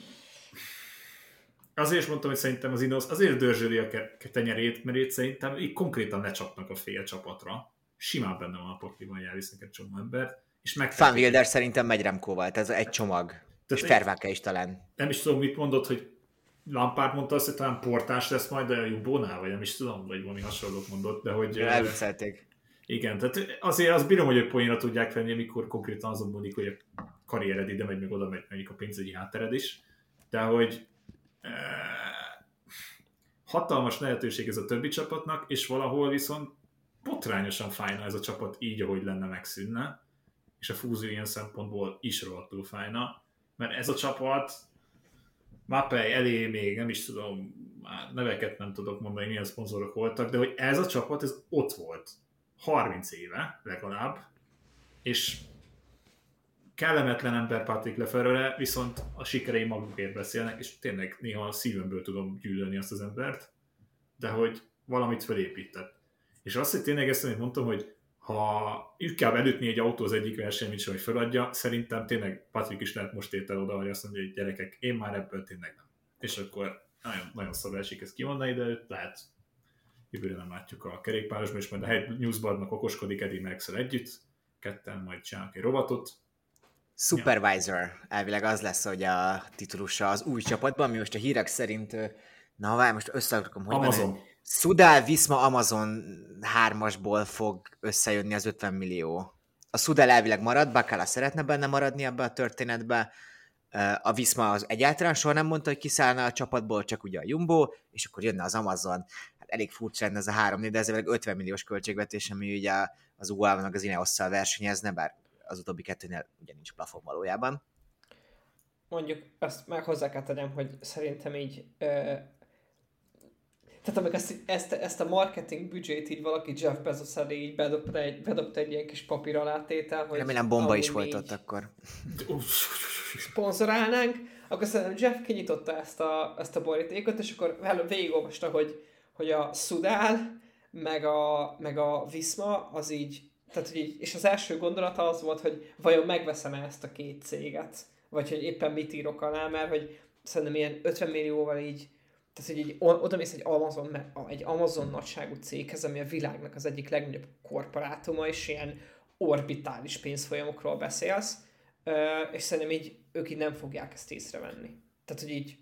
azért is mondtam, hogy szerintem az Ineos azért dörzsöli a tenyerét, mert itt szerintem így konkrétan lecsapnak a fél csapatra. Simán benne van a pakliban elvisznek egy csomó embert. És meg Fan Wilder szerintem megy Remkóval, ez egy csomag. Tehát és Ferváke is talán. Nem is tudom, mit mondott, hogy Lampard mondta azt, hogy talán portás lesz majd a Jumbo-nál, vagy nem is tudom, vagy valami hasonlót mondott, de hogy... Elviccelték. Igen, tehát azért azt bírom, hogy ők poénra tudják venni, amikor konkrétan azon múlik, hogy a karriered ide megy, meg oda megy, meg a pénzügyi háttered is, de hogy hatalmas lehetőség ez a többi csapatnak, és valahol viszont botrányosan fájna ez a csapat így, ahogy lenne megszűnne, és a fúzió ilyen szempontból is rohadtul fájna, mert ez a csapat Mapei elé még nem is tudom, már neveket nem tudok mondani, milyen szponzorok voltak, de hogy ez a csapat, ez ott volt. 30 éve legalább, és kellemetlen ember Patrick Lefebvre, viszont a sikerei magukért beszélnek, és tényleg néha szívemből tudom gyűlölni azt az embert, de hogy valamit felépített. És azt, hogy tényleg ezt, amit mondtam, hogy ha inkább előtni egy autó az egyik verseny, mint sem, hogy feladja, szerintem tényleg Patrick is lehet most étel oda, hogy azt mondja, hogy gyerekek, én már ebből tényleg nem. És akkor nagyon, nagyon szabad esik ezt kimondani, de lehet jövőre nem látjuk a kerékpárosban, és majd a Newsbarnak okoskodik Eddie max együtt, ketten majd csinálnak egy robotot. Supervisor, elvileg az lesz, hogy a titulusa az új csapatban, ami most a hírek szerint, na várj, most összeakarom, hogy Amazon. Van, Sudal Visma Amazon hármasból fog összejönni az 50 millió. A Sudal elvileg marad, Bakala szeretne benne maradni ebbe a történetbe, a Visma az egyáltalán soha nem mondta, hogy kiszállna a csapatból, csak ugye a Jumbo, és akkor jönne az Amazon. Hát elég furcsa lenne ez a három de ez 50 milliós költségvetés, ami ugye az UAV meg az Ineosszal versenyezne, bár az utóbbi kettőnél ugye nincs plafon valójában. Mondjuk azt meg hozzá kell tegyem, hogy szerintem így ö, tehát amikor ezt, ezt, ezt a marketing büdzsét így valaki Jeff Bezos elé így bedobta egy, bedobta egy ilyen kis papír alátétel, hogy... Remélem bomba is volt ott akkor. [laughs] Szponzorálnánk, akkor szerintem Jeff kinyitotta ezt a, ezt a borítékot, és akkor végigolvasta, hogy, hogy a Sudál, meg a, meg a Visma, az így, tehát hogy így, és az első gondolata az volt, hogy vajon megveszem ezt a két céget, vagy hogy éppen mit írok alá, mert hogy szerintem ilyen 50 millióval így tehát, hogy így oda mész egy Amazon, egy Amazon nagyságú céghez, ami a világnak az egyik legnagyobb korporátuma, és ilyen orbitális pénzfolyamokról beszélsz, és szerintem így ők így nem fogják ezt észrevenni. Tehát, hogy így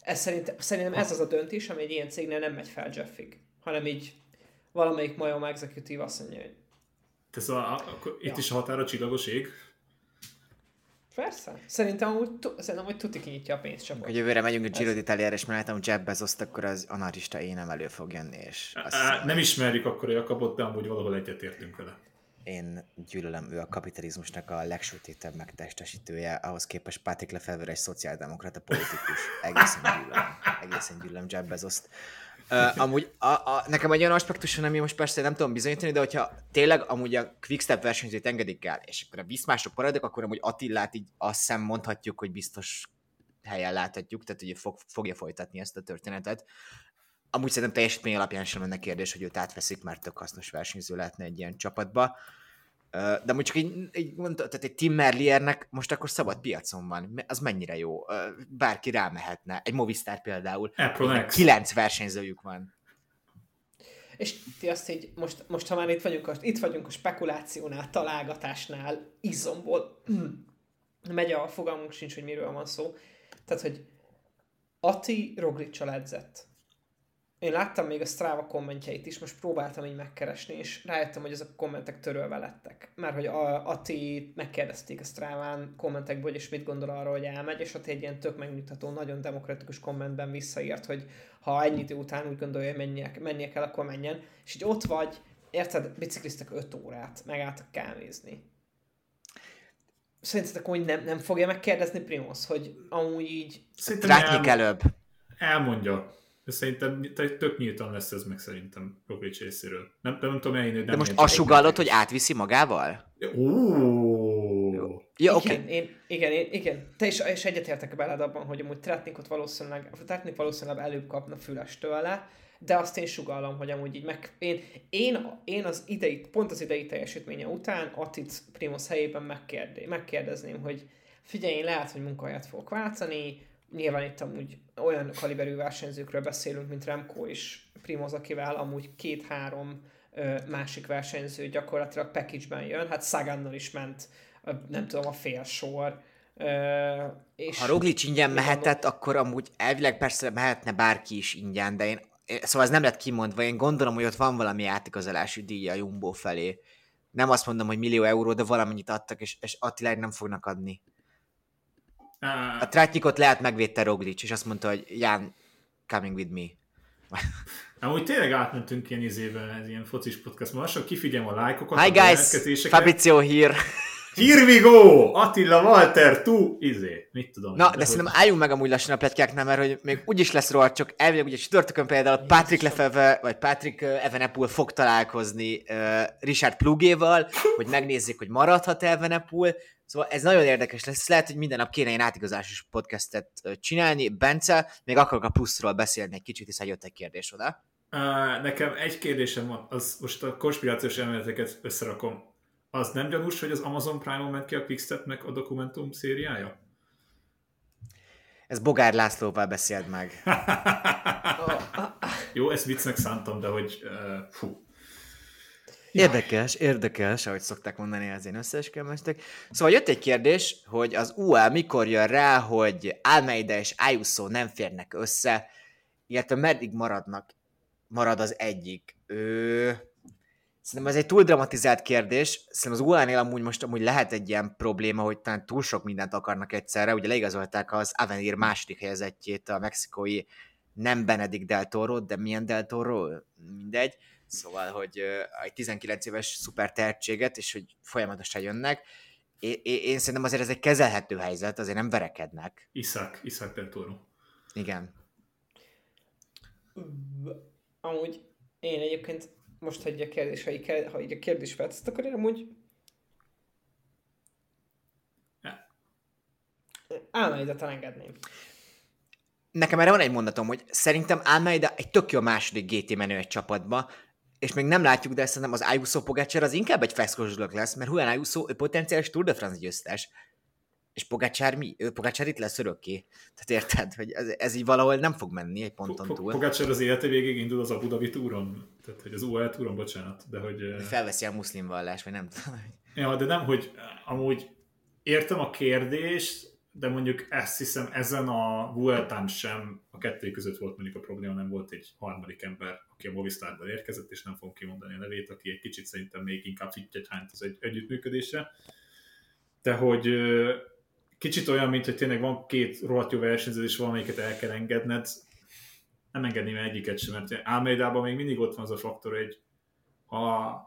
ez szerint, szerintem ez az a döntés, ami egy ilyen cégnél nem megy fel Jeffig, hanem így valamelyik majom executive azt mondja, hogy ez a, akkor itt ja. is a határa csillagos ég? Persze. Szerintem amúgy, szerintem, hogy tuti kinyitja a pénzcsapot. Hogy jövőre megyünk a Giro d'Italiára, és már látom Jeff Bezos, akkor az anarista én nem elő fog jönni. És azt Á, nem ismerjük akkor a Jakabot, de amúgy valahol egyetértünk vele. Én gyűlölöm, ő a kapitalizmusnak a legsötétebb megtestesítője, ahhoz képest Patrick Lefebvre egy szociáldemokrata politikus. Egészen gyűlölöm. Egészen gyűlölöm Jeff Bezos-t. Uh, amúgy a, a, nekem egy olyan aspektus, ami most persze nem tudom bizonyítani, de hogyha tényleg amúgy a Quickstep versenyzőt engedik el, és akkor a viszmások maradok, akkor amúgy Attillát így azt hiszem mondhatjuk, hogy biztos helyen láthatjuk, tehát hogy fog, fogja folytatni ezt a történetet. Amúgy szerintem teljesítmény alapján sem lenne kérdés, hogy őt átveszik, mert tök hasznos versenyző lehetne egy ilyen csapatba. De mondjuk csak így, így mondta, tehát egy Tim Merliernek most akkor szabad piacon van. Az mennyire jó? Bárki rámehetne. Egy Movistar például. Kilenc versenyzőjük van. És ti azt így, most, most ha már itt vagyunk, itt vagyunk a spekulációnál, találgatásnál, izomból, [clears throat] megy a fogalmunk sincs, hogy miről van szó. Tehát, hogy Ati Roglicsal edzett én láttam még a Strava kommentjeit is, most próbáltam így megkeresni, és rájöttem, hogy ezek a kommentek törölve lettek. Mert hogy a Ati megkérdezték a Stráván kommentekből, hogy és mit gondol arról, hogy elmegy, és ott egy ilyen tök megnyugtató, nagyon demokratikus kommentben visszaírt, hogy ha ennyi idő után úgy gondolja, hogy mennie, mennie kell, akkor menjen. És így ott vagy, érted, bicikliztek 5 órát, megálltak kávézni. Szerintetek hogy nem, nem fogja megkérdezni Primoz, hogy amúgy így... Szerintem Rátnyik előbb. Elmondja Szerintem tök nyíltan lesz ez meg szerintem Roglic részéről. Nem, nem tudom elhinni, hogy nem De most azt sugallod, hogy átviszi magával? Ó. Ja, oké. Okay. Én, igen, én, igen. Te is, és egyetértek veled abban, hogy amúgy Tretnikot valószínűleg, Tretnik valószínűleg előbb kapna füles tőle, de azt én sugallom, hogy amúgy így meg... Én, én, én az idei, pont az idei teljesítménye után Atit Primos helyében megkérdé, megkérdezném, hogy figyelj, én lehet, hogy munkahelyet fogok váltani, nyilván itt amúgy olyan kaliberű versenyzőkről beszélünk, mint Remco és Primoz, akivel amúgy két-három másik versenyző gyakorlatilag package-ben jön. Hát Sagannal is ment, nem tudom, a fél sor. és ha Roglic ingyen mehetett, mondom, akkor amúgy elvileg persze mehetne bárki is ingyen, de én, szóval ez nem lett kimondva, én gondolom, hogy ott van valami átigazolási díja a Jumbo felé. Nem azt mondom, hogy millió euró, de valamennyit adtak, és, és Attiláig nem fognak adni. A Tratnikot lehet megvédte Roglic, és azt mondta, hogy Jan, coming with me. [laughs] Amúgy tényleg átmentünk ilyen izében, ez ilyen focis podcast. Ma lassan kifigyelem a lájkokat, Hi guys, Fabrizio here. Here we go! Attila Walter, tu, izé, mit tudom. Na, de, de szerintem álljunk meg amúgy lassan a pletykáknál, mert hogy még úgyis lesz róla, csak elvileg ugye csütörtökön például Patrick Lefebvre, vagy Patrick Evenepul fog találkozni uh, Richard Plugéval, hogy megnézzék, hogy maradhat Evenepul, Szóval ez nagyon érdekes lesz. Lehet, hogy minden nap kéne egy átigazásos podcastet csinálni. Bence, még akarok a pluszról beszélni egy kicsit, hiszen jött egy kérdés oda. Uh, nekem egy kérdésem van, az most a konspirációs elméleteket összerakom. Az nem gyanús, hogy az Amazon Prime-on ment ki a Quickstep meg a dokumentum szériája? Ez Bogár Lászlóval beszélt meg. [laughs] Jó, ezt viccnek szántam, de hogy uh, fú. Érdekes, érdekes, ahogy szokták mondani az én összeesküvemestek. Szóval jött egy kérdés, hogy az UL mikor jön rá, hogy Almeida és Ayuso nem férnek össze, illetve meddig maradnak, marad az egyik. Ő... Szerintem ez egy túl dramatizált kérdés. Szerintem az UL-nél amúgy most amúgy lehet egy ilyen probléma, hogy talán túl sok mindent akarnak egyszerre. Ugye leigazolták az Avenir második helyezettjét, a mexikói nem Benedict Del Toro, de milyen Del Toro, mindegy Szóval, hogy egy 19 éves szuper tehetséget, és hogy folyamatosan jönnek. Én, én szerintem azért ez egy kezelhető helyzet, azért nem verekednek. Iszák, Iszák del Toro. Igen. Amúgy én egyébként most, hogy a kérdés, ha így, ha így a kérdés felteszt, akkor én amúgy Álmaidat engedném. Nekem erre van egy mondatom, hogy szerintem Almeida egy tök jó második GT menő egy csapatba, és még nem látjuk, de szerintem az Ayuso Pogacar az inkább egy feszkos lesz, mert Juan Ayuso ő potenciális Tour de France győztes. És Pogacar mi? Ő Pogacar itt lesz örökké. Tehát érted, hogy ez, ez így valahol nem fog menni egy ponton túl. Pogacar az élete végig indul az Abu Dhabi túron, tehát hogy az UAE túron, bocsánat, de hogy... Felveszi a muszlim vallás, vagy nem tudom. Ja, de nem, hogy amúgy értem a kérdést, de mondjuk ezt hiszem ezen a Vueltán sem a kettő között volt mondjuk a probléma, nem volt egy harmadik ember, aki a Movistarból érkezett, és nem fogom kimondani a nevét, aki egy kicsit szerintem még inkább fittyet hányt az egy együttműködésre. De hogy kicsit olyan, mint hogy tényleg van két rohadt jó versenyző, és valamelyiket el kell engedned, nem engedném egyiket sem, mert Álmeidában még mindig ott van az a faktor, hogy ha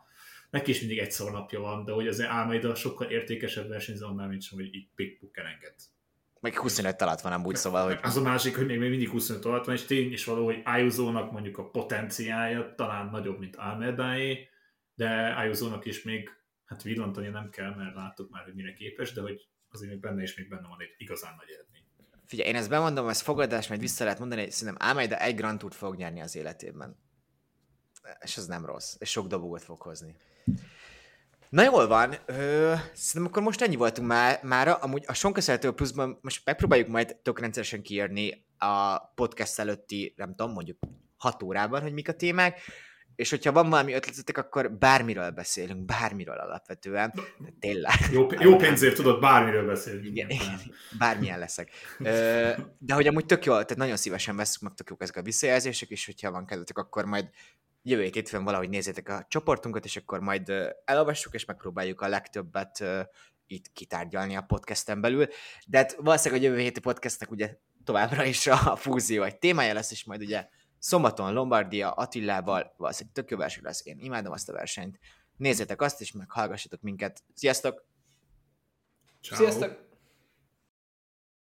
neki is mindig egy napja van, de hogy az Álmeida sokkal értékesebb versenyző annál, mint sem, hogy itt pick elenged. Meg 25 alatt van amúgy, szóval, hogy... Az a másik, hogy még mindig 25 alatt van, és tény is való, hogy Ayuso-nak mondjuk a potenciája talán nagyobb, mint Almedáé, de Ayuso-nak is még hát villantani nem kell, mert láttuk már, hogy mire képes, de hogy azért még benne is még benne van egy igazán nagy eredmény. Figyelj, én ezt bemondom, ez fogadás, majd vissza lehet mondani, hogy szerintem Almeida egy Grand Tour fog nyerni az életében. És ez nem rossz, és sok dobót fog hozni. Na jól van, Ö, szerintem akkor most ennyi voltunk már, mára. Amúgy a Sonka pluszban most megpróbáljuk majd tök rendszeresen kiírni a podcast előtti, nem tudom, mondjuk 6 órában, hogy mik a témák, és hogyha van valami ötletetek, akkor bármiről beszélünk, bármiről alapvetően. De tényleg. Jó, jó pénzért tudod bármiről beszélni. Igen, igen, bármilyen leszek. Ö, de hogy amúgy tök jó, tehát nagyon szívesen veszünk meg tök jók ezek a visszajelzések, és hogyha van kedvetek, akkor majd jövő hét hétfőn valahogy nézzétek a csoportunkat, és akkor majd elolvassuk, és megpróbáljuk a legtöbbet itt kitárgyalni a podcasten belül. De hát valószínűleg a jövő héti podcastnek ugye továbbra is a fúzió egy témája lesz, és majd ugye szombaton Lombardia Attilával valószínűleg tök jó verseny lesz. Én imádom azt a versenyt. Nézzétek azt, és meghallgassatok minket. Sziasztok! Ciao. Sziasztok!